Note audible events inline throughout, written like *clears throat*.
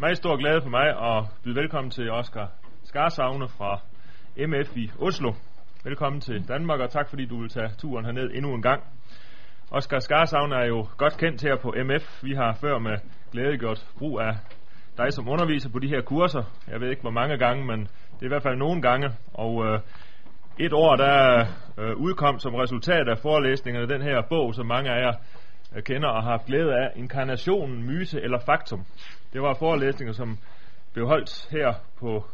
Meget stor glæde for mig at byde velkommen til Oscar Skarsavne fra MF i Oslo. Velkommen til Danmark, og tak fordi du vil tage turen herned endnu en gang. Oscar Skarsavne er jo godt kendt her på MF. Vi har før med glæde gjort brug af dig som underviser på de her kurser. Jeg ved ikke hvor mange gange, men det er i hvert fald nogle gange. Og øh, et år, der øh, udkom som resultat af forelæsningerne den her bog, som mange af jer øh, kender og har haft glæde af, Inkarnationen, Myte eller Faktum. Det var forelæsninger, som blev holdt her på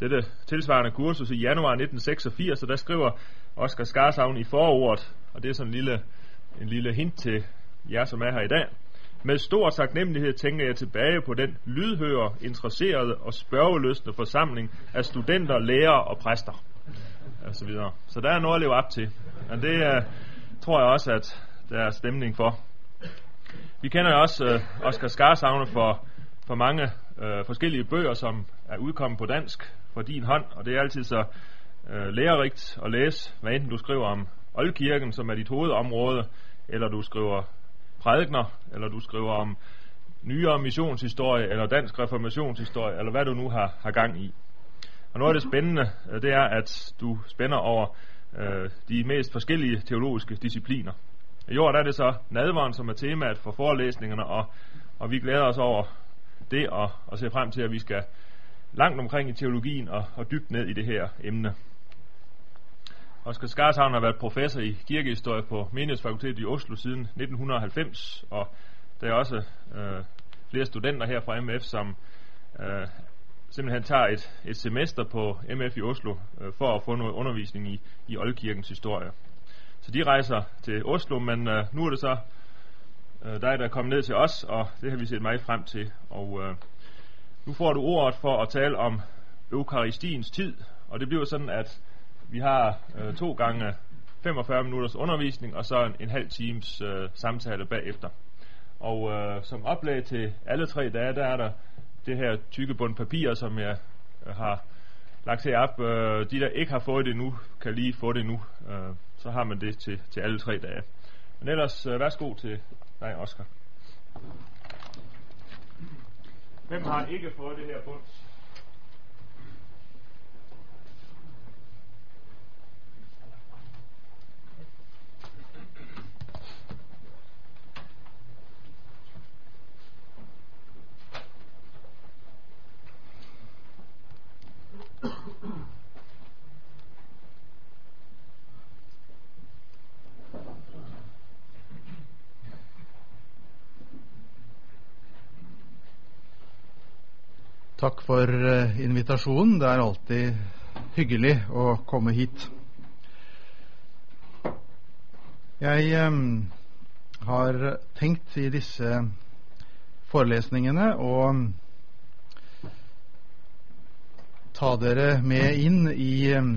dette tilsvarende kursus i januar 1986, og der skriver Oscar Skarsavn i forordet, og det er sådan en lille, en lille hint til jer, som er her i dag. Med stor taknemmelighed tænker jeg tilbage på den lydhøre, interesserede og spørgeløsende forsamling af studenter, lærere og præster. Og så, videre. så der er noget at leve op til. Og det uh, tror jeg også, at der er stemning for. Vi kender også uh, Oscar Skarsavne for for mange øh, forskellige bøger, som er udkommet på dansk for din hånd, og det er altid så øh, lærerigt at læse, hvad enten du skriver om Oldkirken, som er dit hovedområde, eller du skriver prædikner, eller du skriver om nyere missionshistorie, eller dansk reformationshistorie, eller hvad du nu har, har gang i. Og noget af det spændende, øh, det er, at du spænder over øh, de mest forskellige teologiske discipliner. I år der er det så nadveren, som er temaet for forelæsningerne, og, og vi glæder os over det og, og ser frem til, at vi skal langt omkring i teologien og, og dybt ned i det her emne. Oskar Skarshavn har været professor i kirkehistorie på Menighedsfakultetet i Oslo siden 1990, og der er også øh, flere studenter her fra MF, som øh, simpelthen tager et, et semester på MF i Oslo øh, for at få noget undervisning i, i Oldkirkens historie. Så de rejser til Oslo, men øh, nu er det så øh, dig, der er ned til os, og det har vi set meget frem til. Og øh, nu får du ordet for at tale om Eukaristiens tid, og det bliver sådan, at vi har øh, to gange 45 minutters undervisning, og så en, en halv times øh, samtale bagefter. Og øh, som oplag til alle tre dage, der er der det her tykke bund papir, som jeg øh, har lagt her op. Øh, de, der ikke har fået det nu, kan lige få det nu. Øh, så har man det til, til alle tre dage. Men ellers, øh, værsgo til dig, Oscar. Hvem har ikke fået det her bunds? *clears throat* Takk for uh, invitasjonen. Det er alltid hyggelig å komme hit. Jeg eh, har tenkt i disse forelesningene å ta dere med inn i uh,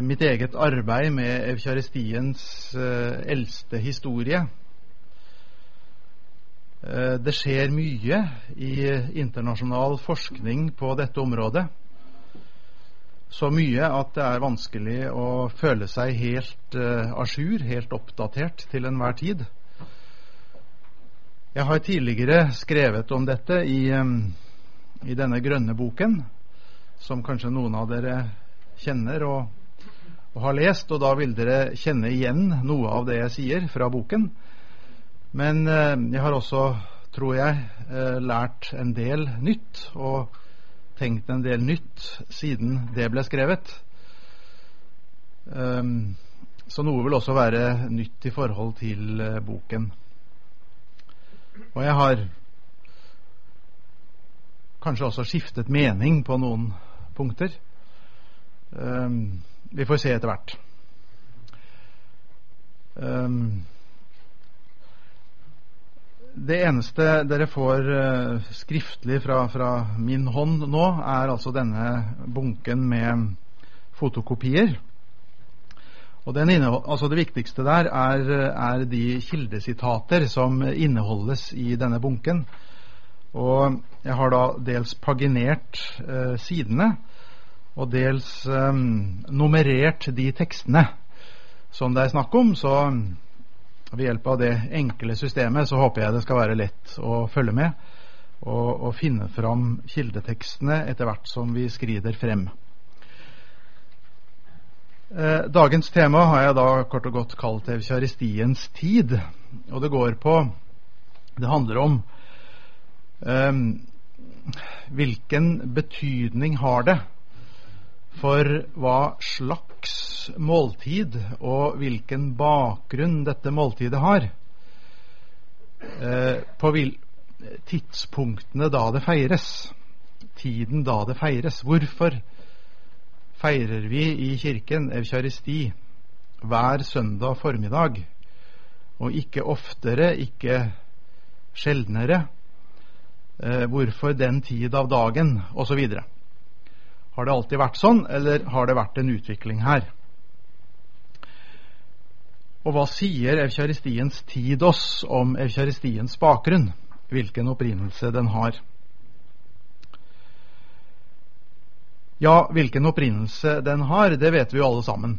mitt eget arbeid med eukaristiens eh, eldste historie. Eh, det skjer mye i internasjonal forskning på dette området. Så mye at det er vanskelig å føle seg helt uh, jour, helt oppdatert til enhver tid. Jeg har tidligere skrevet om dette i, um, i denne grønne boken, som kanskje noen av dere kjenner og, og har lest, og da vil dere kjenne igjen noe av det jeg sier fra boken. Men eh, jeg har også, tror jeg, eh, lært en del nytt og tenkt en del nytt siden det ble skrevet. Um, så noe vil også være nytt i forhold til uh, boken. Og jeg har kanskje også skiftet mening på noen punkter. Um, vi får se etter hvert. Det eneste dere får uh, skriftlig fra, fra, min hånd nå, er altså denne bunken med fotokopier. Og altså Det viktigste der er, er, de kildesitater som inneholdes i denne bunken. Og jeg har da dels paginert eh, sidene, og dels eh, nummerert de tekstene som det er snakk om. Så ved hjelp av det enkle systemet så håper jeg det skal være lett å følge med og, og finne fram kildetekstene etter hvert som vi skrider frem. Eh, dagens tema har jeg da kort og godt kalt eukaristiens tid. Og det går på Det handler om eh, hvilken betydning har det for hva slags måltid og hvilken bakgrunn dette måltidet har. Eh, på tidspunktene da det feires. Tiden da det feires. Hvorfor feirer vi i kirken eukaristi hver søndag formiddag, og ikke oftere, ikke sjeldnere. Eh, hvorfor den tid av dagen, osv. Har det alltid vært sånn, eller har det vært en utvikling her? Og hva sier eukaristiens tid oss om eukaristiens bakgrunn? Hvilken opprinnelse den har? Ja, hvilken opprinnelse den har, det vet vi jo alle sammen.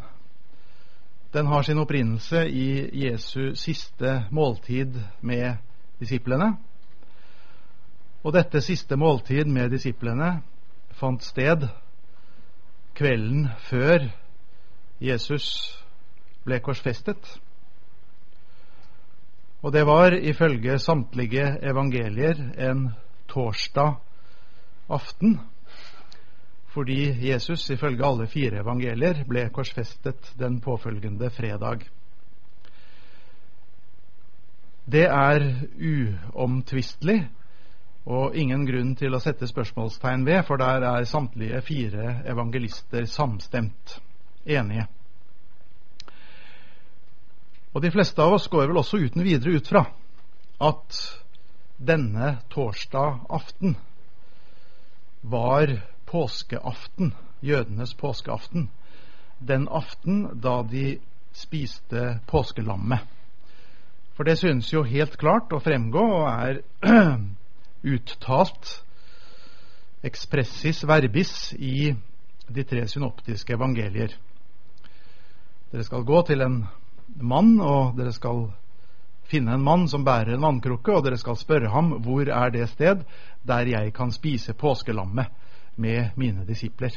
Den har sin opprinnelse i Jesu siste måltid med disiplene. Og dette siste måltid med disiplene fant sted kvelden før Jesus ble korsfestet. Og det var ifølge samtlige evangelier en torsdag aften fordi Jesus ifølge alle fire evangelier ble korsfestet den påfølgende fredag. Det er uomtvistelig og ingen grunn til å sette spørsmålstegn ved, for der er samtlige fire evangelister samstemt enige. Og de fleste av oss går vel også uten videre ut fra at denne torsdag aften var påskeaften, jødenes påskeaften, den aften da de spiste påskelammet. For det synes jo helt klart å fremgå og er *clears throat* uttalt ekspressis verbis i de tre synoptiske evangelier. Dere skal gå til en mann, og dere skal finne en mann som bærer en vannkrukke, og dere skal spørre ham hvor er det sted der jeg kan spise påskelammet med mine disipler.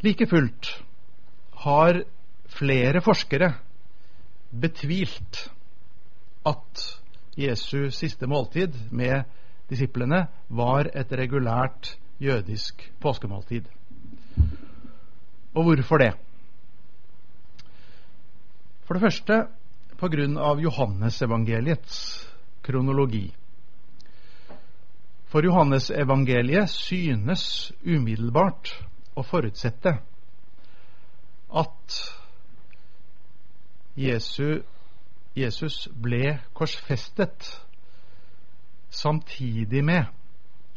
Like fullt har flere forskere betvilt at Jesu siste måltid med disiplene var et regulært jødisk påskemåltid. Og hvorfor det? For det første av Johannesevangeliets kronologi. For Johannesevangeliet synes umiddelbart å forutsette at Jesu, Jesus ble korsfestet samtidig med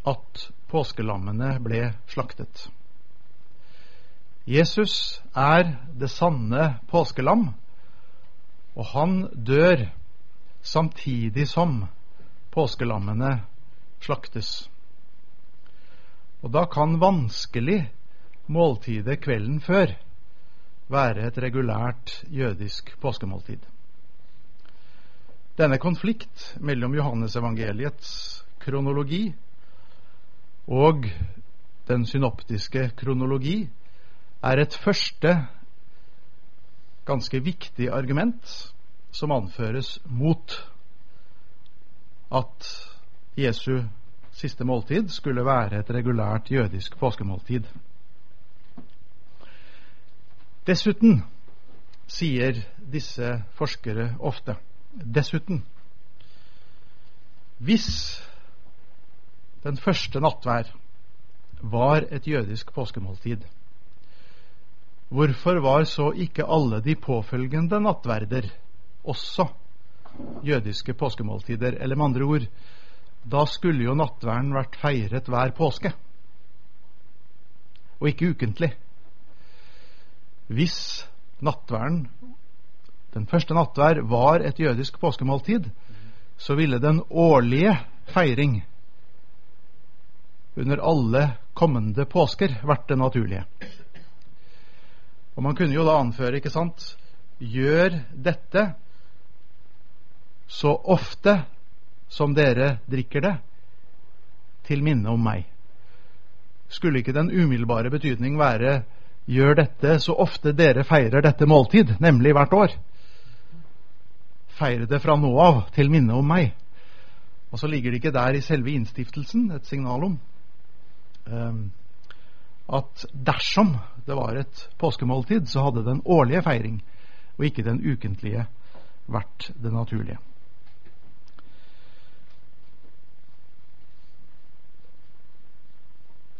at påskelammene ble slaktet. Jesus er det sanne påskelam og han dør samtidig som påskelammene slaktes. Og da kan vanskelig måltidet kvelden før være et regulært jødisk påskemåltid. Denne konflikt mellom Johannesevangeliets kronologi og den synoptiske kronologi er et første ganske viktig argument som anføres mot at Jesu siste måltid skulle være et regulært jødisk påskemåltid. Dessuten sier disse forskere ofte dessuten hvis den første nattvær var et jødisk påskemåltid Hvorfor var så ikke alle de påfølgende nattverder også jødiske påskemåltider? Eller med andre ord, da skulle jo nattverden vært feiret hver påske, og ikke ukentlig. Hvis nattverden, den første nattverd, var et jødisk påskemåltid, så ville den årlige feiring under alle kommende påsker vært det naturlige. Og man kunne jo da anføre, ikke sant Gjør dette så ofte som dere drikker det, til minne om meg. Skulle ikke den umiddelbare betydning være gjør dette så ofte dere feirer dette måltid, nemlig hvert år? Feire det fra nå av til minne om meg. Og så ligger det ikke der i selve innstiftelsen et signal om um, at dersom det var et påskemåltid, så hadde den årlige feiring og ikke den ukentlige vært det naturlige.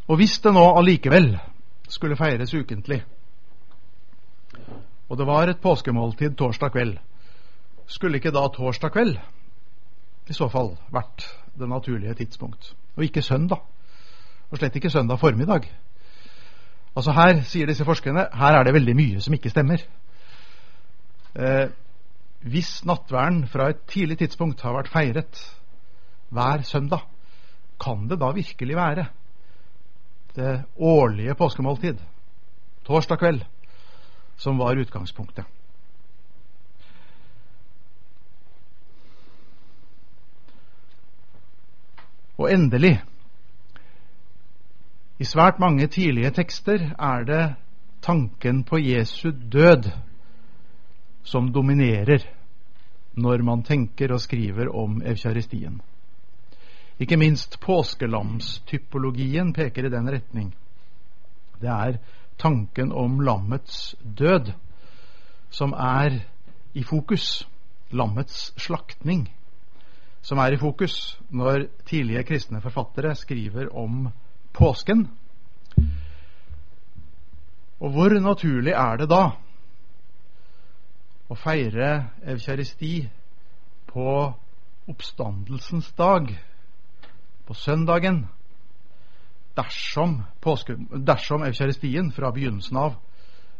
Og hvis det nå allikevel skulle feires ukentlig, og det var et påskemåltid torsdag kveld, skulle ikke da torsdag kveld i så fall vært det naturlige tidspunkt, og ikke søndag? Og slett ikke søndag formiddag. Altså Her sier disse forskerne her er det veldig mye som ikke stemmer. Eh, hvis nattverden fra et tidlig tidspunkt har vært feiret hver søndag, kan det da virkelig være det årlige påskemåltid, torsdag kveld, som var utgangspunktet? Og endelig i svært mange tidlige tekster er det tanken på Jesu død som dominerer når man tenker og skriver om evkjaristien. Ikke minst påskelamstypologien peker i den retning. Det er tanken om lammets død som er i fokus. Lammets slaktning som er i fokus når tidlige kristne forfattere skriver om påsken. Og hvor naturlig er det da å feire evkjaristi på oppstandelsens dag, på søndagen, dersom, påske, dersom eukaristien fra begynnelsen av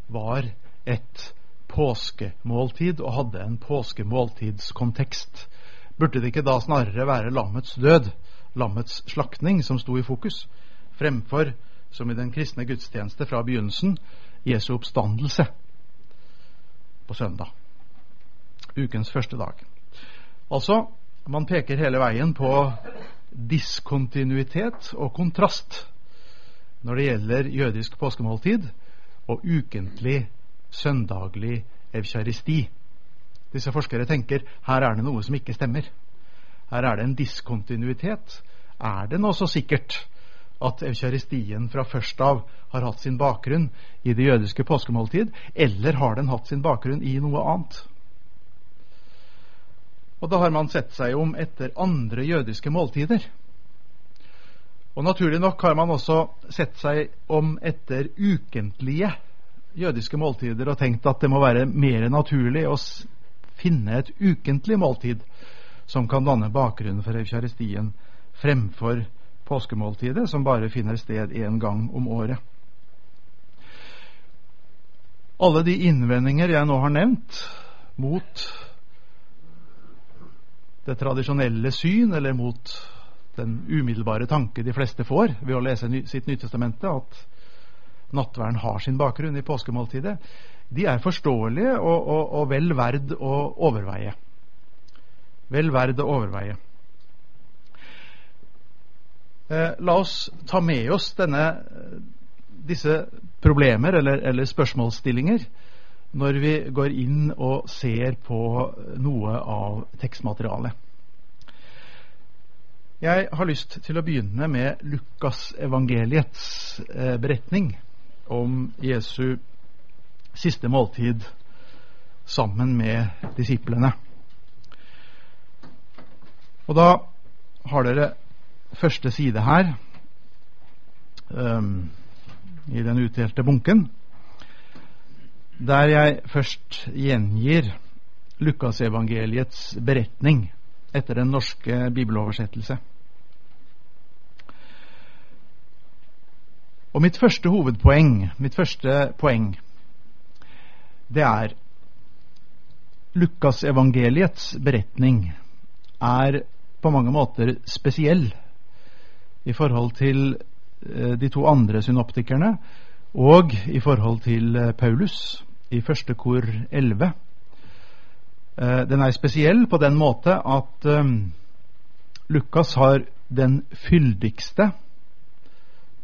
var et påskemåltid og hadde en påskemåltidskontekst. Burde det ikke da snarere være lammets død, lammets slaktning, som sto i fokus? fremfor, som i den kristne gudstjeneste fra begynnelsen, Jesu oppstandelse på søndag. Ukens første dag. Altså, man peker hele veien på diskontinuitet og kontrast når det gjelder jødisk påskemåltid og ukentlig søndaglig evkjaristi. Disse forskere tenker her er det noe som ikke stemmer. Her er det en diskontinuitet. Er det nå så sikkert at eukaristien fra først av har hatt sin bakgrunn i det jødiske påskemåltid, eller har den hatt sin bakgrunn i noe annet? Og da har man sett seg om etter andre jødiske måltider. Og naturlig nok har man også sett seg om etter ukentlige jødiske måltider og tenkt at det må være mer naturlig å finne et ukentlig måltid som kan danne bakgrunnen for eukaristien fremfor påskemåltidet, som bare finner sted én gang om året. Alle de innvendinger jeg nå har nevnt mot det tradisjonelle syn, eller mot den umiddelbare tanke de fleste får ved å lese sitt Nytestamente, at nattverden har sin bakgrunn i påskemåltidet, de er forståelige og, og, og vel verd å overveie. Vel verd å overveie. Eh, la oss ta med oss denne, disse problemer eller, eller, spørsmålsstillinger når vi går inn og ser på noe av tekstmaterialet. Jeg har lyst til å begynne med Lukasevangeliets eh, beretning om Jesu siste måltid sammen med disiplene. Og da har dere første side her um, i den utdelte bunken, der jeg først gjengir Lukasevangeliets beretning etter den norske bibeloversettelse. Og mitt første hovedpoeng, mitt første poeng, det er Lukasevangeliets beretning er på mange måter spesiell i forhold til eh, de to andre synoptikerne og i forhold til eh, Paulus i første kor 11. Eh, den er spesiell på den måte at um, Lukas har den fyldigste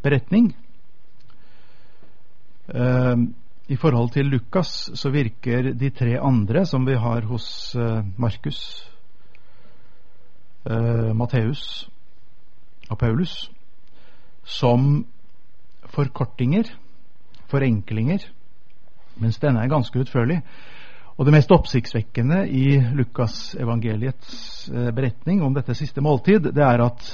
beretning. Um, I forhold til Lukas så virker de tre andre som vi har hos Markus, Matteus og Paulus, som forkortinger, forenklinger, mens denne er ganske utførlig. Og Det mest oppsiktsvekkende i Lukas evangeliets eh, beretning om dette siste måltid, det er at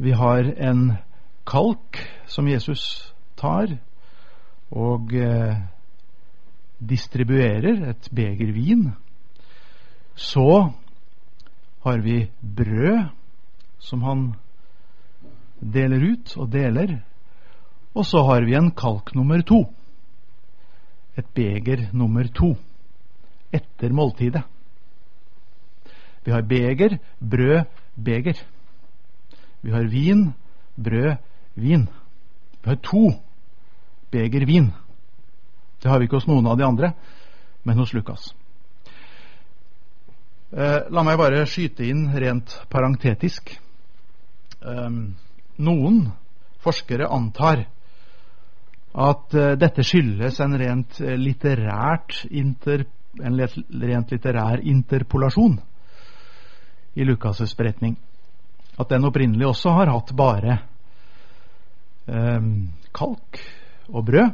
vi har en kalk som Jesus tar og eh, distribuerer, et beger vin. Så har vi brød som han deler ut og deler. Og så har vi en kalk nummer to. Et beger nummer to etter måltidet. Vi har beger, brød, beger. Vi har vin, brød, vin. Vi har to beger vin. Det har vi ikke hos noen av de andre, men hos Lukas. Eh, la meg bare skyte inn rent parentetisk. Eh, noen forskere antar at uh, dette skyldes en rent litterært inter, en rent litterær interpolasjon i Lukas' beretning. At den opprinnelig også har hatt bare um, kalk og brød.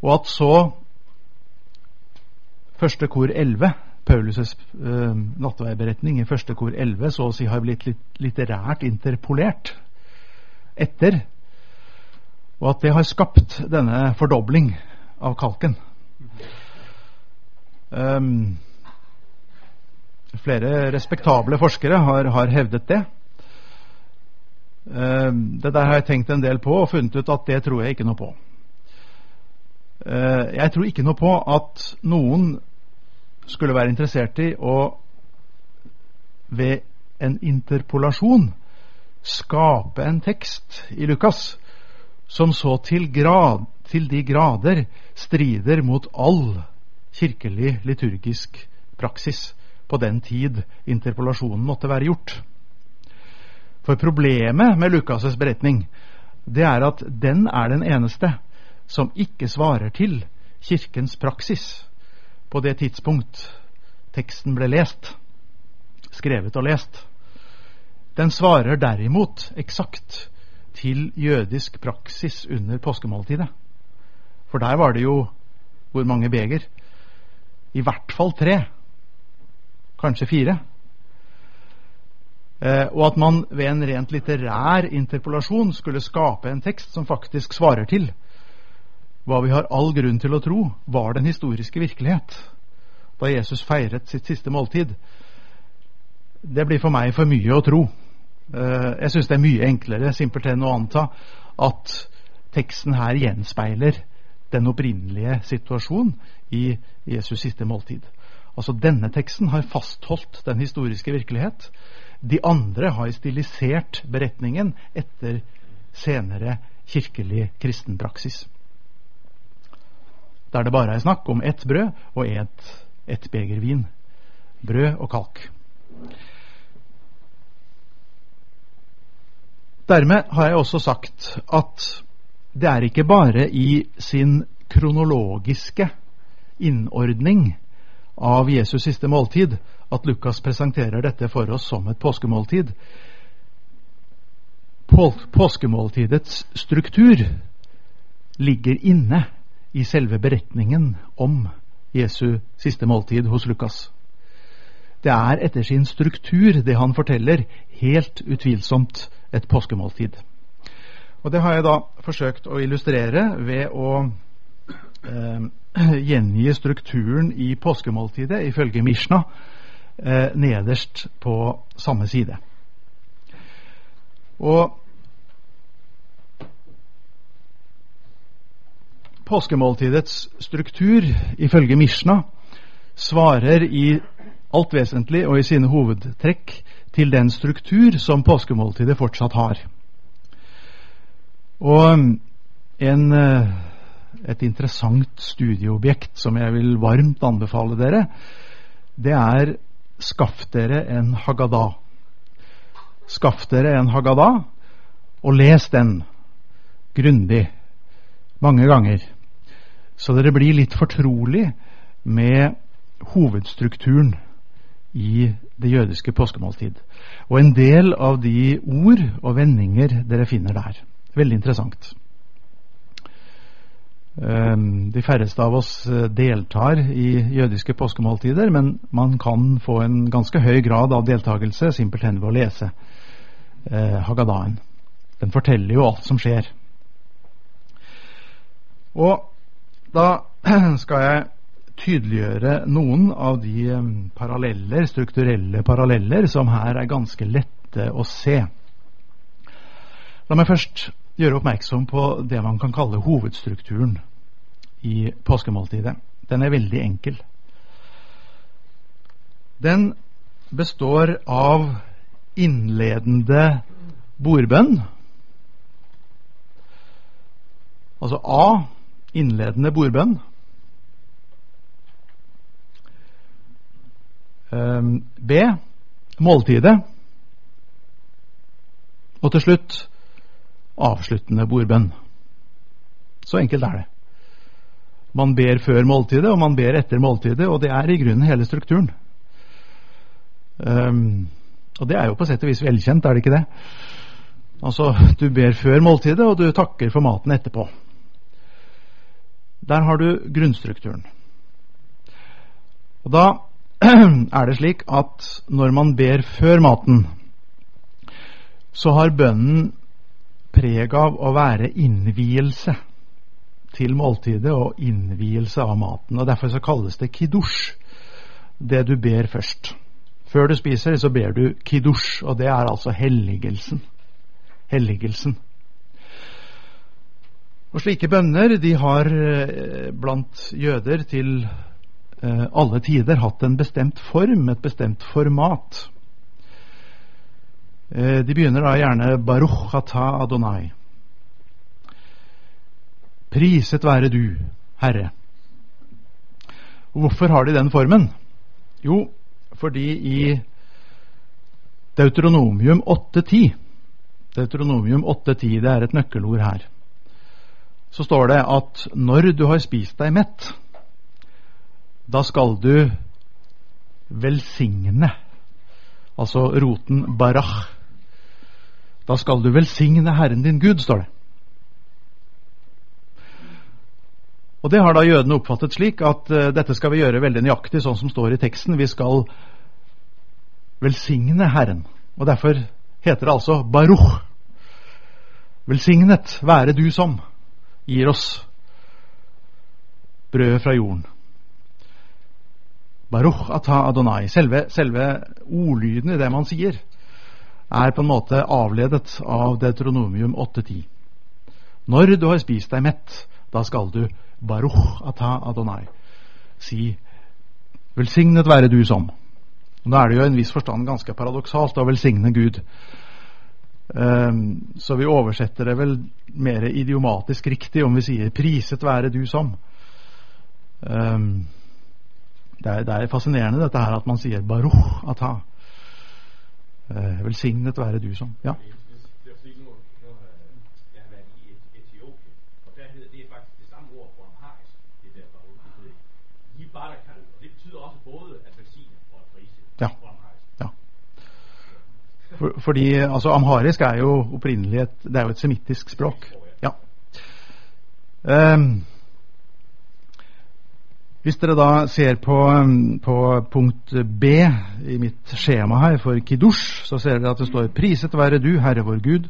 Og at så første kor 11, Paulus' uh, nattveiberetning i første kor 11, så å si har blitt litt litterært interpolert etter og at det har skapt denne fordobling av kalken. Um, flere respektable forskere har, har hevdet det. Um, det der har jeg tenkt en del på og funnet ut at det tror jeg ikke noe på. Uh, jeg tror ikke noe på at noen skulle være interessert i å ved en interpolasjon skape en tekst i Lukas som så til, grad, til de grader strider mot all kirkelig liturgisk praksis på den tid interpellasjonen måtte være gjort. For problemet med Lukas' beretning det er at den er den eneste som ikke svarer til Kirkens praksis på det tidspunkt teksten ble lest, skrevet og lest. Den svarer derimot eksakt til jødisk praksis under påskemåltidet. For der var det jo hvor mange beger? I hvert fall tre. Kanskje fire. Eh, og at man ved en rent litterær interpellasjon skulle skape en tekst som faktisk svarer til hva vi har all grunn til å tro var den historiske virkelighet da Jesus feiret sitt siste måltid. Det blir for meg for mye å tro. Eh, jeg syns det er mye enklere simpelthen å anta at teksten her gjenspeiler den opprinnelige situasjonen i Jesus siste måltid. Altså Denne teksten har fastholdt den historiske virkelighet. De andre har stilisert beretningen etter senere kirkelig kristenpraksis. Der det bare er snakk om ett brød og ett, ett beger vin. Brød og kalk. Dermed har jeg også sagt at det er ikke bare i sin kronologiske innordning av Jesus siste måltid at Lukas presenterer dette for oss som et påskemåltid. Påskemåltidets struktur ligger inne i selve beretningen om Jesu siste måltid hos Lukas. Det er etter sin struktur, det han forteller, helt utvilsomt et påskemåltid. Og Det har jeg da forsøkt å illustrere ved å eh, *clears throat* gjengi strukturen i påskemåltidet ifølge Mishna eh, nederst på samme side. Og Påskemåltidets struktur ifølge Mishna svarer i alt vesentlig og i sine hovedtrekk til den struktur som påskemåltidet fortsatt har. Og um, en, eh, et interessant studieobjekt som jeg vil varmt anbefale dere. Det er skaff dere en Haggadah. Skaff dere en Haggadah, og les den grundig mange ganger. Så dere blir litt fortrolig med hovedstrukturen i det jødiske påskemåltid. Og en del av de ord og vendinger dere finner der. Veldig interessant. Ehm, de færreste av oss eh, deltar i jødiske påskemåltider, men man kan få en ganske høy grad av deltakelse simpelthen ved å lese Hagadaen. Den forteller jo alt som skjer. Og da *clears throat* skal jeg tydeliggjøre noen av de paralleller, strukturelle paralleller som her er ganske lette å se. La meg først gjøre oppmerksom på det man kan kalle hovedstrukturen i påskemåltidet. Den er veldig enkel. Den består av innledende bordbønn. Altså A innledende bordbønn. B. Måltidet. Og til slutt avsluttende bordbønn. Så enkelt er det. Man ber før måltidet, og man ber etter måltidet, og det er i grunnen hele strukturen. Um, og det er jo på sett og vis velkjent, er det ikke det? Altså, du ber før måltidet, og du takker for maten etterpå. Der har du grunnstrukturen. Og da *clears throat* er det slik at når man ber før maten, så har bønnen preg av å være innvielse til måltidet og innvielse av maten. og Derfor så kalles det kiddush, det du ber først. Før du spiser, så ber du kiddush, og det er altså helligelsen. Helligelsen. Og Slike bønner de har eh, blant jøder til alle tider hatt en bestemt form, et bestemt format. Eh, de begynner da gjerne Baruch ata Adonai. Priset være du, Herre. Hvorfor har de den formen? Jo, fordi i Deuteronomium 8.10 Deuteronomium 8.10, det er et nøkkelord her. Så står det at når du har spist deg mett, da skal du velsigne. Altså roten barach. Da skal du velsigne Herren din Gud, står det. Og Det har da jødene oppfattet slik at uh, dette skal vi gjøre veldig nøyaktig sånn som står i teksten. Vi skal velsigne Herren. Og Derfor heter det altså Baruch. Velsignet være du som gir oss brødet fra jorden. Baruch ata Adonai. Selve, selve ordlyden i det man sier, er på en måte avledet av Deuteronomium 8.10. Når du har spist deg mett, da skal du Baruch ata Adonai. Si velsignet være du som. Nå er det jo i en viss forstand ganske paradoksalt å velsigne Gud. Um, så vi oversetter det vel mer idiomatisk riktig om vi sier 'priset være du som'. Um, det, er, det, er, fascinerende dette her at man sier 'baruch ata'. Eh, velsignet være du som. Ja. For, fordi altså, amharisk er jo opprinnelig et, det er jo et semittisk språk. Ja. Um, hvis dere da ser på, på, punkt B i mitt skjema her for kiddush, så ser dere at det står 'Priset være du, Herre vår Gud,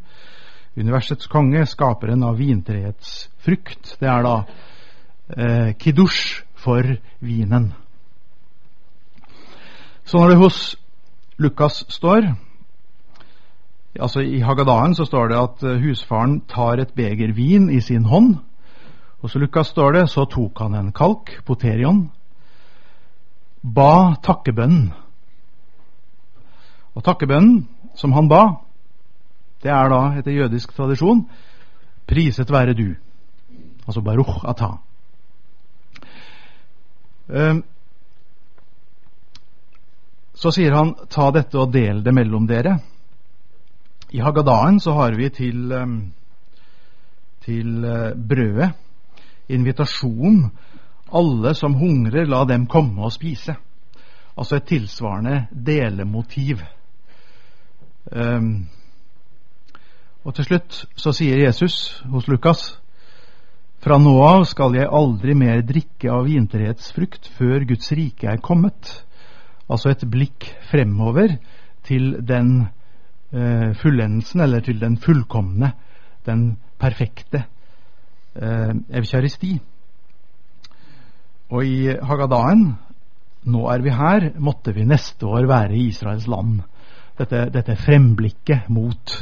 universets konge, skaperen av vintreets frukt'. Det er da eh, kiddush for vinen. Så når det hos Lukas står altså I Hagadaen så står det at eh, husfaren tar et beger vin i sin hånd. Så Lukas står det så tok han en kalk, poterion, ba takkebønnen. Og takkebønnen som han ba, det er da etter jødisk tradisjon priset være du. Altså Baruch ata. Um, så sier han ta dette og del det mellom dere. I Hagadaen så har vi til, um, til uh, brødet invitasjon. Alle som hungrer, la dem komme og spise. Altså et tilsvarende delemotiv. Um, og til slutt så sier Jesus hos Lukas fra nå av skal jeg aldri mer drikke av vintreets før Guds rike er kommet. Altså et blikk fremover til den eh, fullendelsen, eller til den fullkomne, den perfekte eh, evkaristi. Og i Hagadaen nå er vi her, måtte vi neste år være i Israels land. Dette, dette fremblikket mot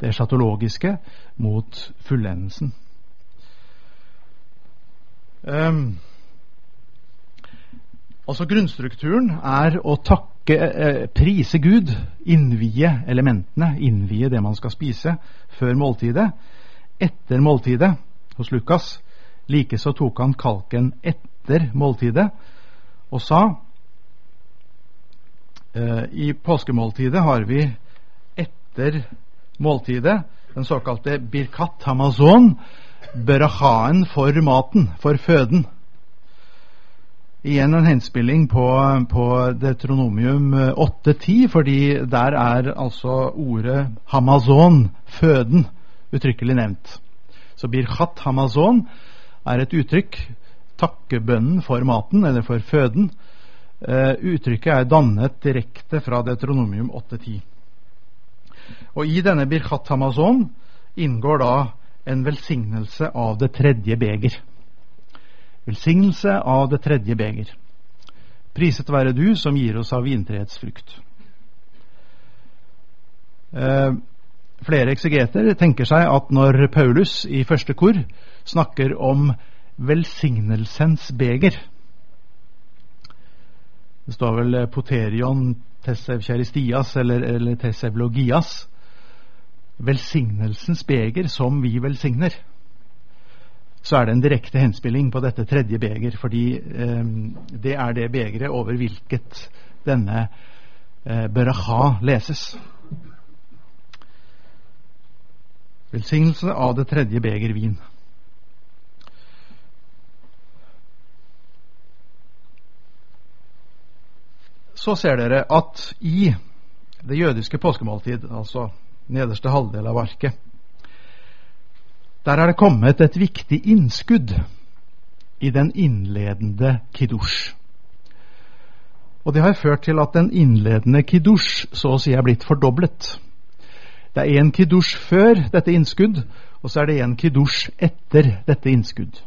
det sjatologiske, mot fullendelsen. Um, altså Grunnstrukturen er å takke, eh, prise Gud, innvie elementene, innvie det man skal spise, før måltidet. Etter måltidet, hos Lukas, likeså tok han kalken etter måltidet og sa eh, I påskemåltidet har vi etter måltidet den såkalte birkat hamazon, brachaen for maten, for føden. Igjen en henspilling på, på Deuteronomium 8.10, fordi der er altså ordet hamazon, føden, uttrykkelig nevnt. Så birchat hamazon er et uttrykk, takkebønnen for maten, eller for føden. Uh, uttrykket er dannet direkte fra Deuteronomium 8.10. Og i denne birchat hamazon inngår da en velsignelse av det tredje beger. Velsignelse av det tredje beger. Priset være du som gir oss av vintreets frukt. Eh, flere eksegeter tenker seg at når Paulus i første kor snakker om velsignelsens beger Det står vel poterion tesevkjeristias eller, eller tessevlogias velsignelsens beger som vi velsigner, så er det en direkte henspilling på dette tredje beger, fordi eh, det er det begeret over hvilket denne eh, beraha leses. Velsignelse av det tredje beger vin. Så ser dere at i det jødiske påskemåltid, altså nederste halvdel av arket. Der er det kommet et viktig innskudd i den innledende kiddush. Og det har ført til at den innledende kiddush så å si er blitt fordoblet. Det er én kiddush før dette innskudd, og så er det én kiddush etter dette innskudd.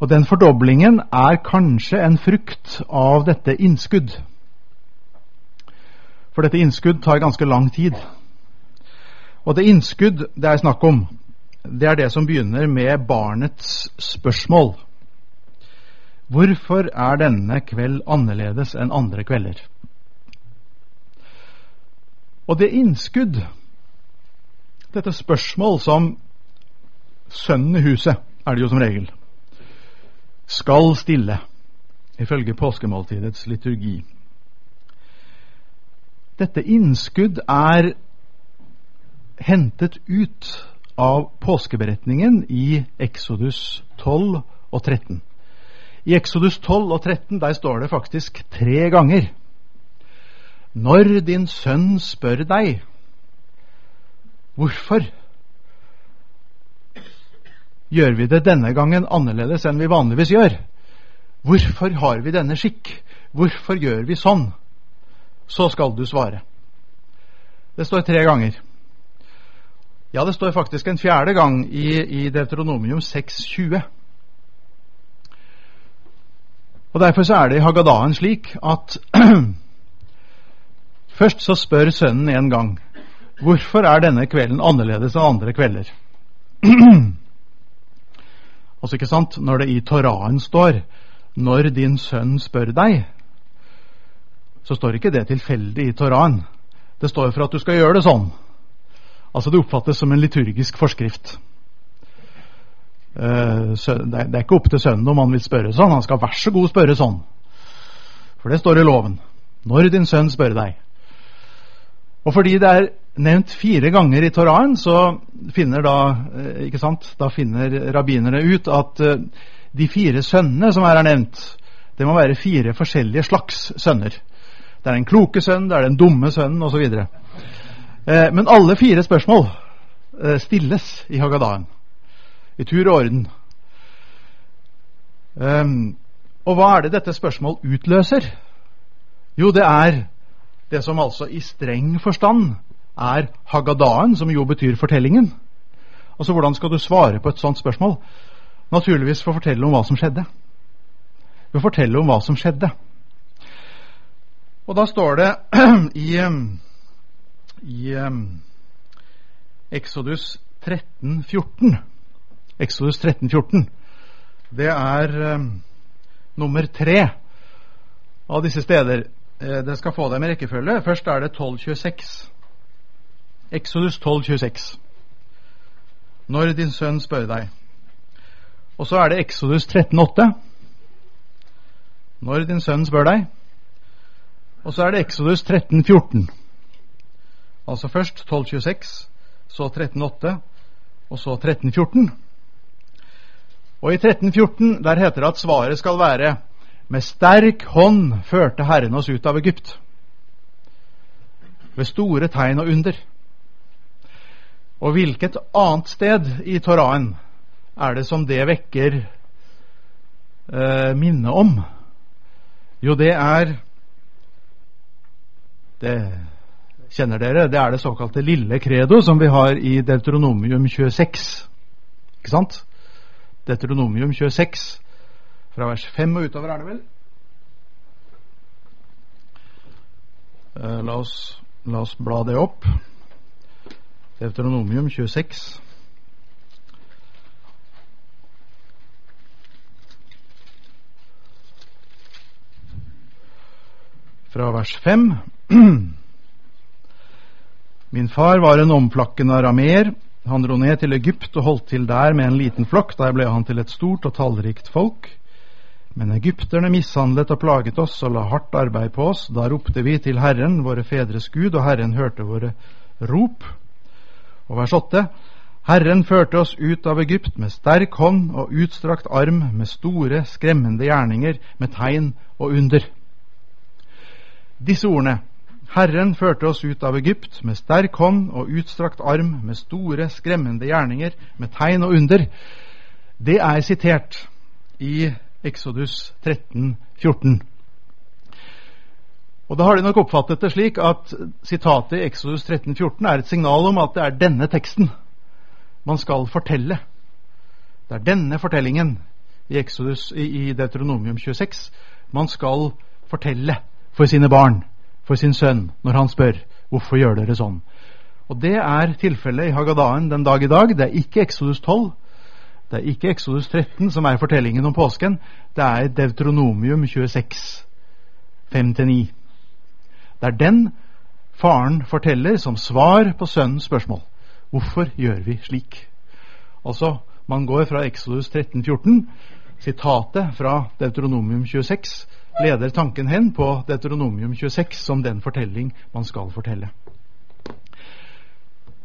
Og den fordoblingen er kanskje en frukt av dette innskudd. For dette innskudd tar ganske lang tid. Og det innskudd det er snakk om, det er det som begynner med barnets spørsmål. Hvorfor er denne kveld annerledes enn andre kvelder? Og det innskudd, dette spørsmål som sønnen i huset, er det jo som regel, skal stille, ifølge påskemåltidets liturgi. Dette innskudd er hentet ut av påskeberetningen i Exodus 12 og 13. I Exodus 12 og 13 der står det faktisk tre ganger Når din sønn spør deg hvorfor gjør vi det denne gangen annerledes enn vi vanligvis gjør? Hvorfor har vi denne skikk? Hvorfor gjør vi sånn? så skal du svare. Det står tre ganger. Ja, det står faktisk en fjerde gang i, i Deuteronomium 6,20. Og Derfor så er det i Hagadaen slik at *clears throat* først så spør sønnen en gang hvorfor er denne kvelden annerledes enn andre kvelder. *clears throat* altså ikke sant, Når det i Toraen står når din sønn spør deg, så står ikke det tilfeldig i Toraen. Det står for at du skal gjøre det sånn. Altså Det oppfattes som en liturgisk forskrift. Eh, det er ikke opp til sønnen om han vil spørre sånn. Han skal vær så god spørre sånn. For det står i loven. Når din sønn spør deg. Og fordi det er nevnt fire ganger i Toraen, så finner da, eh, sant, da finner rabbinerne ut at eh, de fire sønnene som her er nevnt, det må være fire forskjellige slags sønner. Det er den kloke sønnen, det er den dumme sønnen osv. Eh, men alle fire spørsmål stilles i Hagadaen. I tur og orden. Um, og hva er det dette spørsmål utløser? Jo, det er det som altså i streng forstand er Hagadaen, som jo betyr fortellingen. Altså, Hvordan skal du svare på et sånt spørsmål? Naturligvis for å fortelle om hva som skjedde. Ved å fortelle om hva som skjedde. Og da står det *clears throat* i, i Exodus 13, 14 Exodus 13, 14. Det er um, nummer tre av disse steder. Eh, det skal få dem i rekkefølge. Først er det 1226. Exodus 1226. Når din sønn spør deg. Og så er det Exodus 13,8. Når din sønn spør deg. Og så er det Exodus 13,14. Altså først 12,26, så 13,8, og så 13,14. Og i 13,14 der heter det at svaret skal være med sterk hånd førte Herren oss ut av Egypt. Ved store tegn og under. Og hvilket annet sted i Toraen er det som det vekker eh, minne om? Jo, det er Det kjenner dere. Det er det såkalte lille credo som vi har i Deuteronomium 26. Ikke sant? Deuteronomium 26, fra vers 5 og utover, er det vel? Eh, la, oss, la oss bla det opp. Deuteronomium 26. Fra vers 5. *clears throat* Min far var en omflakkende arameer. Han dro ned til Egypt og holdt til der med en liten flokk. Der ble han til et stort og tallrikt folk. Men egypterne mishandlet og plaget oss og la hardt arbeid på oss. Da ropte vi til Herren, våre fedres Gud, og Herren hørte våre rop. Og vers 8. Herren førte oss ut av Egypt med sterk hånd og utstrakt arm, med store, skremmende gjerninger, med tegn og under. Disse ordene Herren førte oss ut av Egypt med sterk hånd og utstrakt arm, med store, skremmende gjerninger, med tegn og under. Det er sitert i Exodus 13, 14. Og Da har de nok oppfattet det slik at sitatet i Exodus 13, 14 er et signal om at det er denne teksten man skal fortelle. Det er denne fortellingen i, Exodus, i Deuteronomium 26 man skal fortelle for sine barn for sin sønn når han spør hvorfor gjør dere sånn. Og Det er tilfellet i Hagadaen den dag i dag. Det er ikke Exodus 12. Det er ikke Exodus 13 som er fortellingen om påsken. Det er Deutronomium 26, 5-9. Det er den faren forteller som svar på sønnens spørsmål. Hvorfor gjør vi slik? Altså, man går fra Exodus 13, 14, sitatet fra Deutronomium 26, leder tanken hen på Deuteronomium 26 som den fortelling man skal fortelle.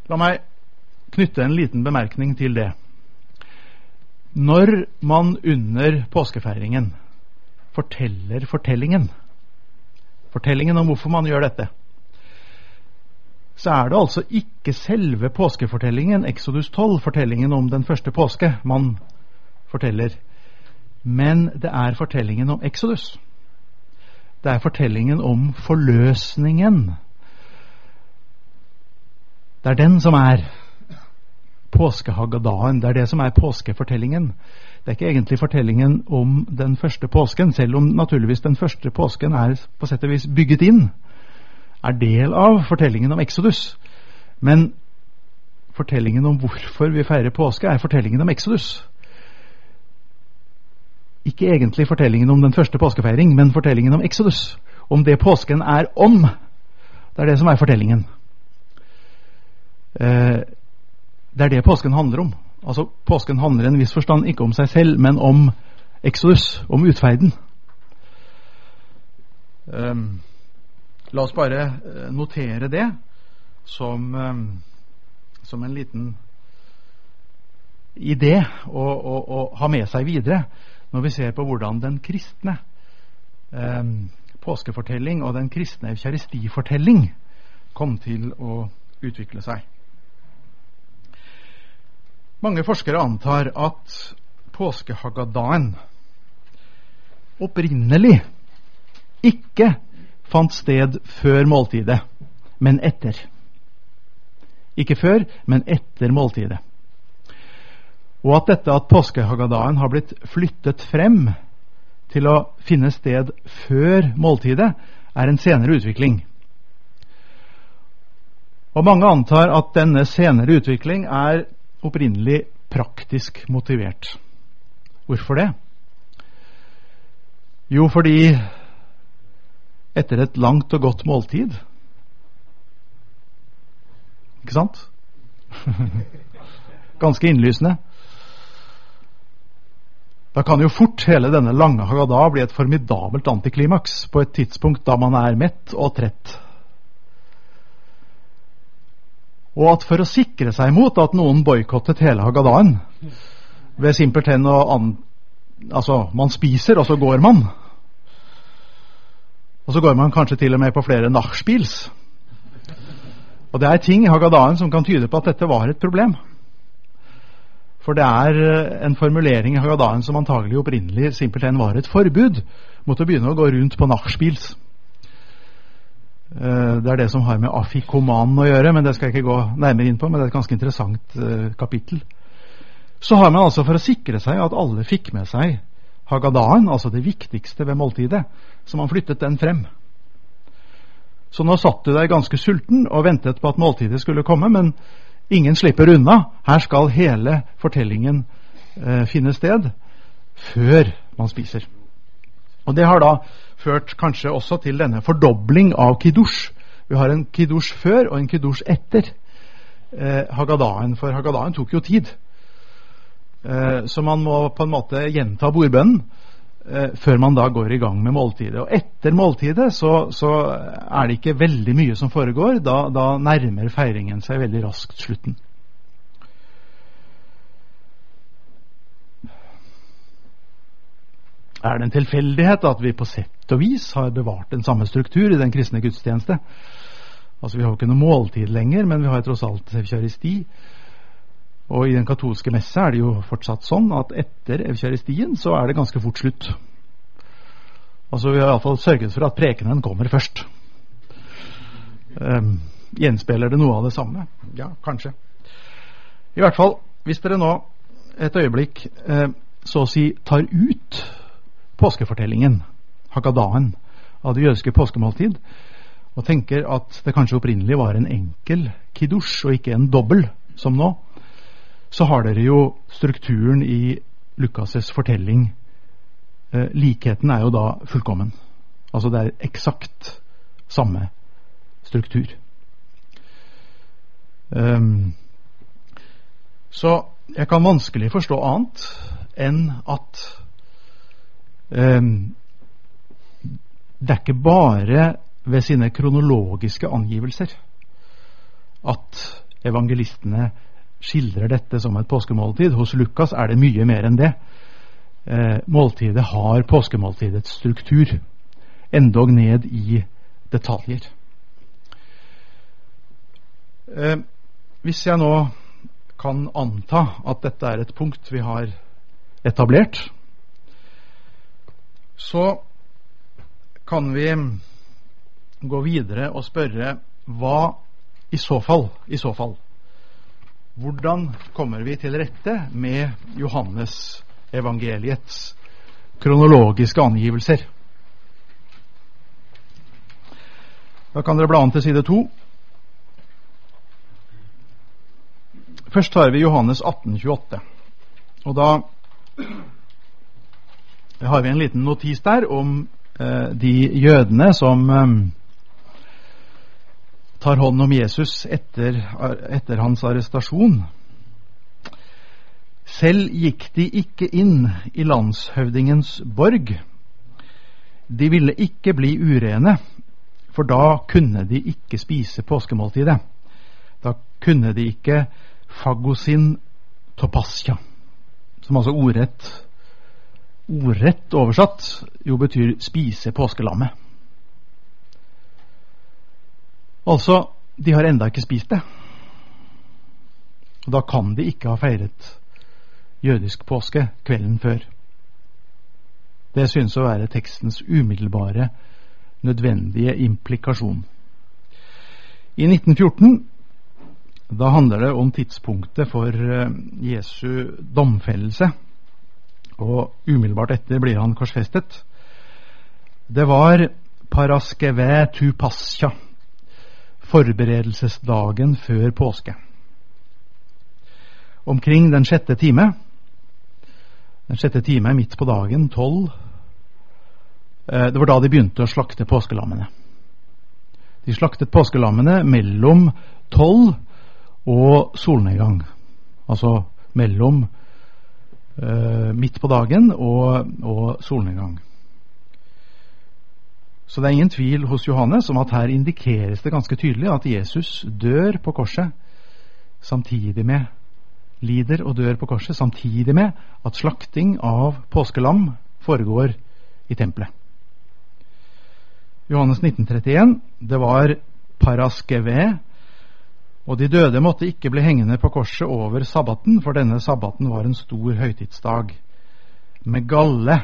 La meg knytte en liten bemerkning til det. Når man under påskefeiringen forteller fortellingen, fortellingen om hvorfor man gjør dette, så er det altså ikke selve påskefortellingen, Exodus 12, fortellingen om den første påske, man forteller, men det er fortellingen om Exodus. Det er fortellingen om forløsningen. Det er den som er påskehagadaen. Det er det som er påskefortellingen. Det er ikke egentlig fortellingen om den første påsken, selv om naturligvis den første påsken er på sett og vis bygget inn, er del av fortellingen om Exodus. Men fortellingen om hvorfor vi feirer påske, er fortellingen om Exodus ikke egentlig fortellingen om den første påskefeiring, men fortellingen om Exodus. Om det påsken er om. Det er det som er fortellingen. Eh, det er det påsken handler om. Altså, påsken handler i en viss forstand ikke om seg selv, men om Exodus, om utferden. Um, la oss bare eh, notere det som, um, som en liten idé å, ha med seg videre når vi ser på hvordan den kristne um, påskefortelling og den kristne eukaristifortelling kom til å utvikle seg. Mange forskere antar at påskehagadaen opprinnelig ikke fant sted før måltidet, men etter. Ikke før, men etter måltidet. Og at dette at påskehagadaen har blitt flyttet frem til å finne sted før måltidet, er en senere utvikling. Og mange antar at denne senere utvikling er opprinnelig praktisk motivert. Hvorfor det? Jo, fordi etter et langt og godt måltid Ikke sant? *laughs* Ganske innlysende. Da kan jo fort hele denne lange Haggadah bli et formidabelt antiklimaks på et tidspunkt da man er mett og trett og at for å sikre seg mot at noen boikottet hele Hagadaen ved simpelthen å an... Altså, man spiser, og så går man. Og så går man kanskje til og med på flere nachspiels. Og det er ting i Hagadaen som kan tyde på at dette var et problem. For det er eh, en formulering i Hagadaen som antagelig opprinnelig simpelthen var et forbud mot å begynne å gå rundt på nachspiels. Eh, det er det som har med afikomanen å gjøre, men det skal jeg ikke gå nærmere inn på. Men det er et ganske interessant uh, kapittel. Så har man altså for å sikre seg at alle fikk med seg Hagadaen, altså det viktigste ved måltidet, så man flyttet den frem. Så nå satt du deg ganske sulten og ventet på at måltidet skulle komme, men ingen slipper unna. Her skal hele fortellingen eh, finne sted før man spiser. Og Det har da ført kanskje også til denne fordobling av kiddush. Vi har en kiddush før og en kiddush etter eh, Hagadaen, for Hagadaen tok jo tid. Eh, så man må på en måte gjenta bordbønnen eh, før man da går i gang med måltidet. Og etter måltidet så, så er det ikke veldig mye som foregår. Da, da nærmer feiringen seg veldig raskt slutten. Er det en tilfeldighet at vi på sett og vis har bevart den samme struktur i den kristne gudstjeneste? Altså Vi har jo ikke noe måltid lenger, men vi har tross alt evkjaristi. Og i den katolske messe er det jo fortsatt sånn at etter evkjaristien så er det ganske fort slutt. Altså Vi har iallfall sørget for at prekenen kommer først. Um, gjenspeiler det noe av det samme? Ja, kanskje. I hvert fall, hvis dere nå et øyeblikk eh, så å si tar ut påskefortellingen, Hakadaen, av det jødiske påskemåltid, og tenker at det kanskje opprinnelig var en enkel kiddush og ikke en dobbel, som nå, så har dere jo strukturen i Lukas' fortelling. Eh, likheten er jo da fullkommen. Altså det er eksakt samme struktur. Um, så jeg kan vanskelig forstå annet enn at det er ikke bare ved sine kronologiske angivelser at evangelistene skildrer dette som et påskemåltid. Hos Lukas er det mye mer enn det. Eh, måltidet har påskemåltidets struktur, endog ned i detaljer. Eh, hvis jeg nå kan anta at dette er et punkt vi har etablert, så kan vi gå videre og spørre hva i så fall, i så fall Hvordan kommer vi til rette med Johannes evangeliets kronologiske angivelser? Da kan dere bla an til side to. Først tar vi Johannes 1828. Og da har vi en liten notis der om eh, de jødene som eh, tar hånd om Jesus etter, etter hans arrestasjon. Selv gikk de ikke inn i landshøvdingens borg. De ville ikke bli urene, for da kunne de ikke spise påskemåltidet. Da kunne de ikke fagosin topasja, som altså ordrett, ordrett oversatt jo betyr spise påskelammet. Altså, de har enda ikke spist det. Og da kan de ikke ha feiret jødisk påske kvelden før. Det synes å være tekstens umiddelbare, nødvendige implikasjon. I 1914 da handler det om tidspunktet for eh, Jesu domfellelse. Og umiddelbart etter blir han korsfestet. Det var paraskeve tu pascha, forberedelsesdagen før påske. Omkring den sjette time den sjette time midt på dagen, tolv. Eh, det var da de begynte å slakte påskelammene. De slaktet påskelammene mellom tolv og solnedgang. Altså mellom midt på dagen og, og, solnedgang. Så det er ingen tvil hos Johannes om at her indikeres det ganske tydelig at Jesus dør på korset samtidig med lider og dør på korset samtidig med at slakting av påskelam foregår i tempelet. Johannes 1931, det var paraskeve, og de døde måtte ikke bli hengende på korset over sabbaten, for denne sabbaten var en stor høytidsdag. Med galle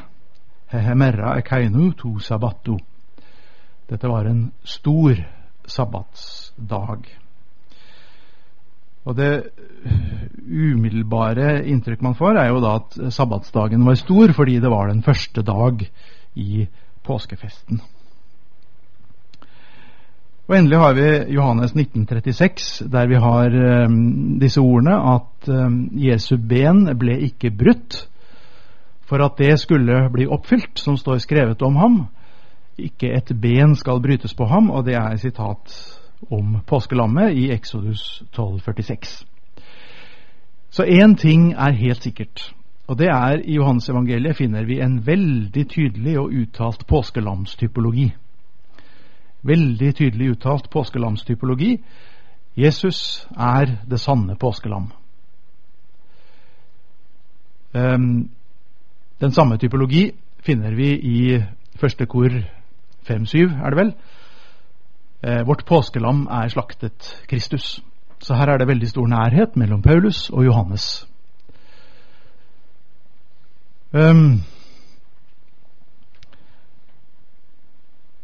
hehemerra ekeinu to sabbatto. Dette var en stor sabbatsdag. Og det umiddelbare inntrykk man får, er jo da at sabbatsdagen var stor fordi det var den første dag i påskefesten. Og endelig har vi Johannes 1936, der vi har um, disse ordene at um, Jesu ben ble ikke brutt for at det skulle bli oppfylt, som står skrevet om ham. Ikke et ben skal brytes på ham, og det er sitat om påskelammet i Exodus 12,46. Så én ting er helt sikkert, og det er i Johannes evangeliet finner vi en veldig tydelig og uttalt påskelamstypologi. Veldig tydelig uttalt påskelamstypologi. Jesus er det sanne påskelam. Um, den samme typologi finner vi i første kor 5-7, er det vel? Eh, vårt påskelam er slaktet Kristus. Så her er det veldig stor nærhet mellom Paulus og Johannes. Um,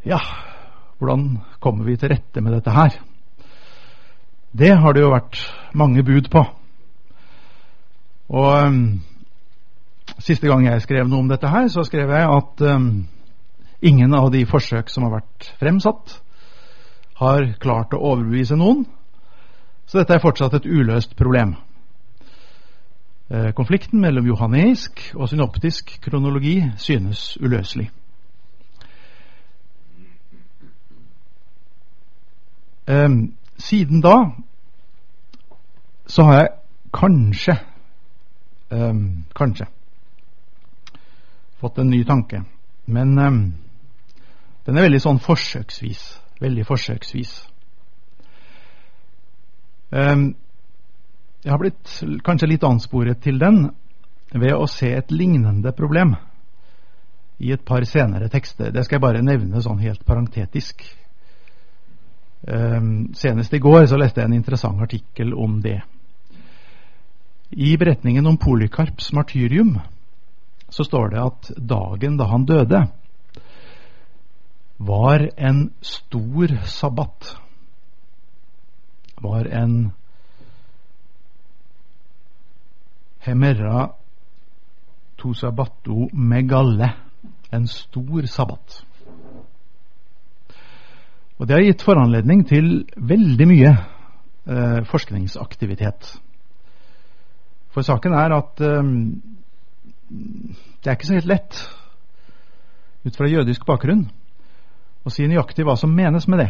ja, hvordan kommer vi til rette med dette her? Det har det jo vært mange bud på. Og um, Siste gang jeg skrev noe om dette her, så skrev jeg at um, ingen av de forsøk som har vært fremsatt, har klart å overbevise noen. Så dette er fortsatt et uløst problem. Eh, konflikten mellom johaneisk og synoptisk kronologi synes uløselig. Um, siden da så har jeg kanskje eh, kanskje fått en ny tanke. Men eh, den er veldig sånn forsøksvis veldig forsøksvis. Ehm, jeg har blitt kanskje litt ansporet til den ved å se et lignende problem i et par senere tekster. Det skal jeg bare nevne sånn helt parentetisk. Um, senest i går så leste jeg en interessant artikkel om det. I beretningen om Polykarps martyrium så står det at dagen da han døde, var en stor sabbat. Var en Hemerra to megale. En stor sabbat. Og Det har gitt foranledning til veldig mye eh, forskningsaktivitet. For saken er at eh, det er ikke så helt lett ut fra jødisk bakgrunn å si nøyaktig hva som menes med det,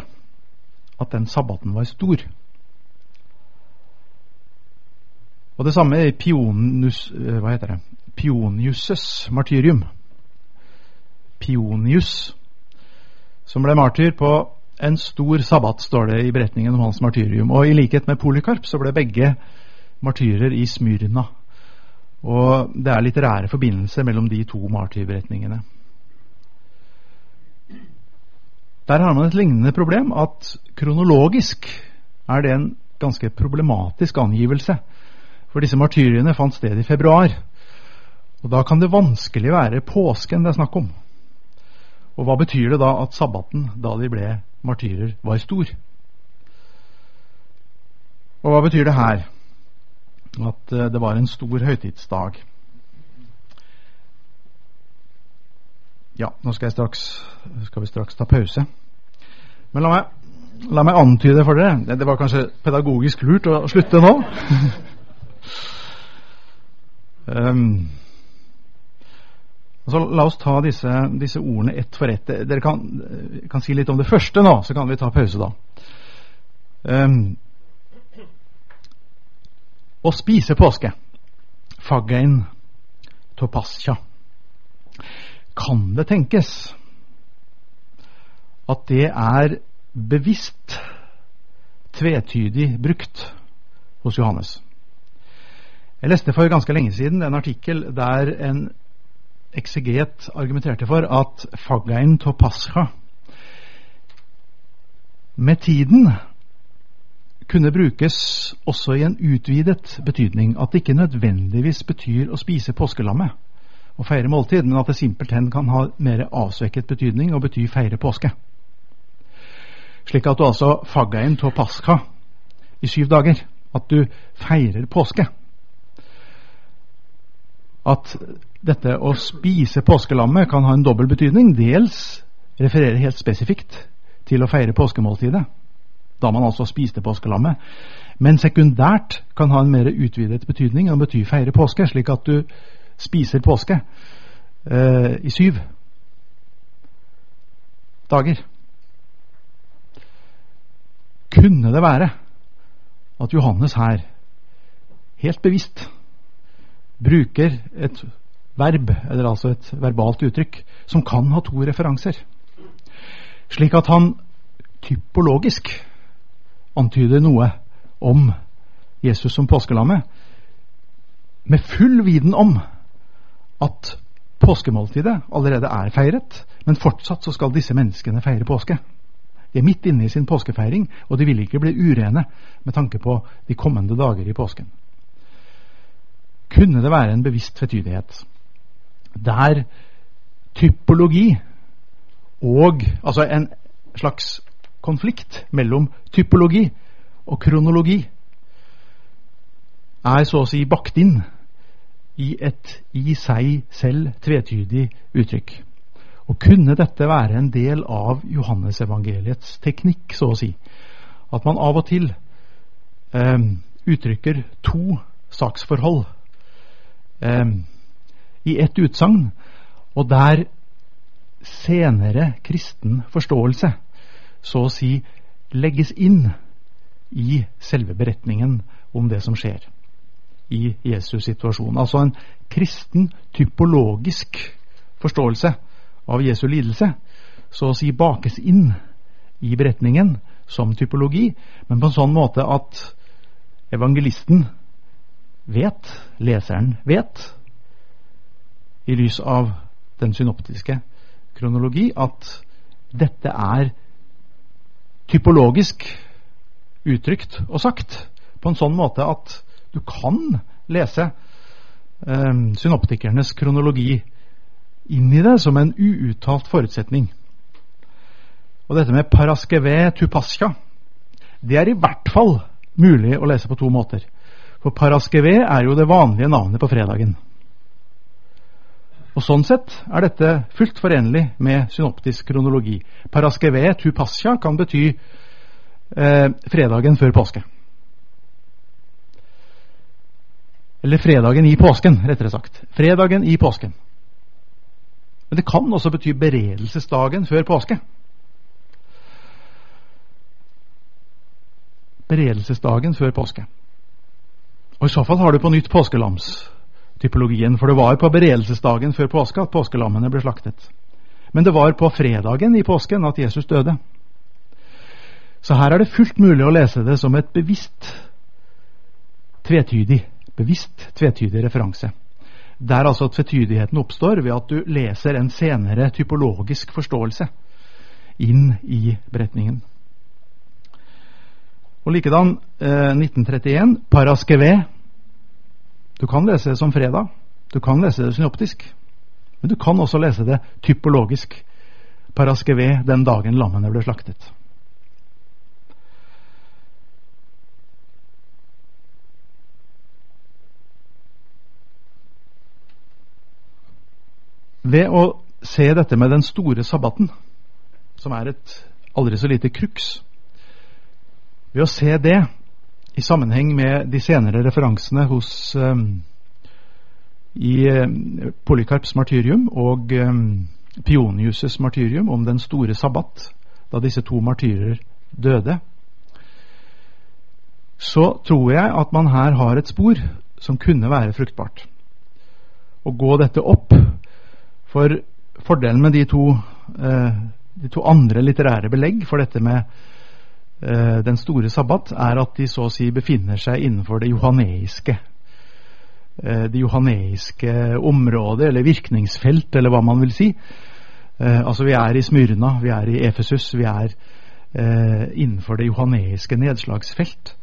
at den sabbaten var stor. Og det samme i Pionus, eh, hva heter det? Pionius' martyrium. Pionius, som ble martyr på en stor sabbat, står det i beretningen om hans martyrium. Og i likhet med Polikarp så ble begge martyrer i Smyrna. Og det er litterære forbindelser mellom de to martyrberetningene. Der har man et lignende problem, at kronologisk er det en ganske problematisk angivelse. For disse martyriene fant sted i februar. Og da kan det vanskelig være påsken det er snakk om. Og hva betyr det da at sabbaten, da de ble martyrer, var stor? Og hva betyr det her? At eh, det var en stor høytidsdag. Ja, nå skal, straks, skal vi straks ta pause. Men la meg, la meg antyde for dere Det var kanskje pedagogisk lurt å slutte nå. um, *laughs* så La oss ta disse, disse ordene ett for ett. Dere kan, kan, si litt om det første nå, så kan vi ta pause da. Um, å spise påske. Faggein topasja. Kan det tenkes at det er bevisst tvetydig brukt hos Johannes? Jeg leste for ganske lenge siden en artikkel der en ekseget argumenterte for at faggein pascha med tiden kunne brukes også i en utvidet betydning. At det ikke nødvendigvis betyr å spise påskelammet og feire måltid, men at det simpelthen kan ha mer avsvekket betydning og bety feire påske. Slik at du altså faggeien to pascha i syv dager. At du feirer påske. At dette å spise påskelammet kan ha en dobbel betydning. Dels refererer helt spesifikt til å feire påskemåltidet da man altså spiste påskelammet. Men sekundært kan ha en mer utvidet betydning og bety feire påske, slik at du spiser påske eh, i syv dager. Kunne det være at Johannes her helt bevisst bruker et verb, eller altså et verbalt uttrykk, som kan ha to referanser, slik at han typologisk antyder noe om Jesus som påskelammet, med full viten om at påskemåltidet allerede er feiret, men fortsatt så skal disse menneskene feire påske. De er midt inne i sin påskefeiring, og de vil ikke bli urene med tanke på de kommende dager i påsken. Kunne det være en bevisst tvetydighet der typologi og Altså en slags konflikt mellom typologi og kronologi er så å si bakt inn i et i seg selv tvetydig uttrykk. Og kunne dette være en del av Johannesevangeliets teknikk, så å si? At man av og til eh, uttrykker to saksforhold eh, i ett utsagn, og der senere kristen forståelse så å si legges inn i selve beretningen om det som skjer i Jesus situasjon. Altså en kristen typologisk forståelse av Jesu lidelse, så å si bakes inn i beretningen som typologi, men på en sånn måte at evangelisten vet, leseren vet, i lys av den synoptiske kronologi, at dette er typologisk uttrykt og sagt på en sånn måte at du kan lese eh, synoptikernes kronologi inn i det som en uuttalt forutsetning. Og dette med paraskeve tupascha, det er i hvert fall mulig å lese på to måter. For paraskeve er jo det vanlige navnet på fredagen. Og Sånn sett er dette fullt forenlig med synoptisk kronologi. Paraskeve tupascha kan bety eh, fredagen før påske. Eller fredagen i påsken, rettere sagt. Fredagen i påsken. Men det kan også bety beredelsesdagen før påske. Beredelsesdagen før påske. Og I så fall har du på nytt påskelamstypologien, for det var på beredelsesdagen før påske at påskelammene ble slaktet. Men det var på fredagen i påsken at Jesus døde. Så her er det fullt mulig å lese det som et bevisst tvetydig, bevisst tvetydig referanse. Der altså tvetydigheten oppstår ved at du leser en senere typologisk forståelse inn i beretningen. Og likedan eh, 1931, Paraskeve. Du kan lese det som fredag. Du kan lese det synoptisk. Men du kan også lese det typologisk. Paraskeve den dagen lammene ble slaktet. Ved å se dette med den store sabbaten, som er et aldri så lite crux Ved å se det i sammenheng med de senere referansene hos um, i Polikarps Polycarps martyrium og um, Pionius' martyrium om den store sabbat, da disse to martyrer døde, så tror jeg at man her har et spor som kunne være fruktbart. Å gå dette opp for fordelen med de to, uh, de to andre litterære belegg for dette med den store sabbat, er at de så å si befinner seg innenfor det johaneiske eh, det johaneiske området, eller virkningsfelt, eller hva man vil si. altså Vi er i Smyrna, vi er i Efesus, vi er innenfor det johaneiske nedslagsfelt.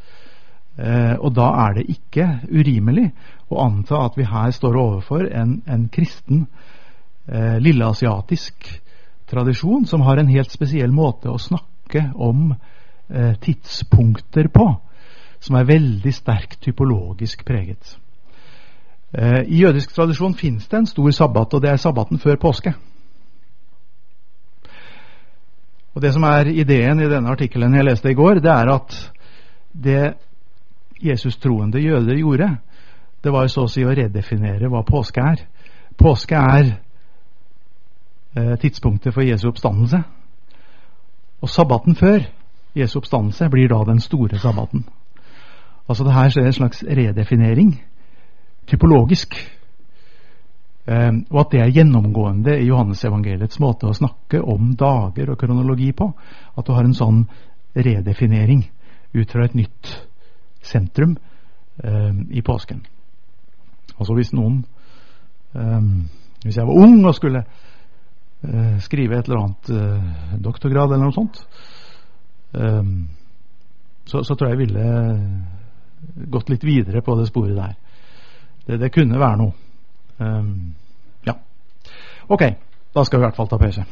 og da er det ikke urimelig å anta at vi her står overfor en, en kristen eh, lilleasiatisk tradisjon som har en helt spesiell måte å snakke om eh, tidspunkter på, som er veldig sterkt typologisk preget. Eh, I jødisk tradisjon fins det en stor sabbat, og det er sabbaten før påske. Og Det som er ideen i denne artikkelen jeg leste i går, det er at det Jesus-troende jøder gjorde, det var så å si å redefinere hva påske er. Påske er eh, tidspunktet for Jesu oppstandelse. Og sabbaten før Jesu oppstandelse blir da den store sabbaten. Altså det her skjer en slags redefinering, typologisk. Eh, og at det er gjennomgående i Johannesevangeliets måte å snakke om dager og kronologi på. At du har en sånn redefinering ut fra et nytt sentrum eh, i påsken. Altså hvis noen eh, Hvis jeg var ung og skulle Eh, skrive et eller annet eh, doktorgrad eller noe sånt, eh, så, så, tror jeg jeg ville gått litt videre på det sporet der. Det, det kunne være noe. ja. Ok, da skal vi i hvert fall ta pause.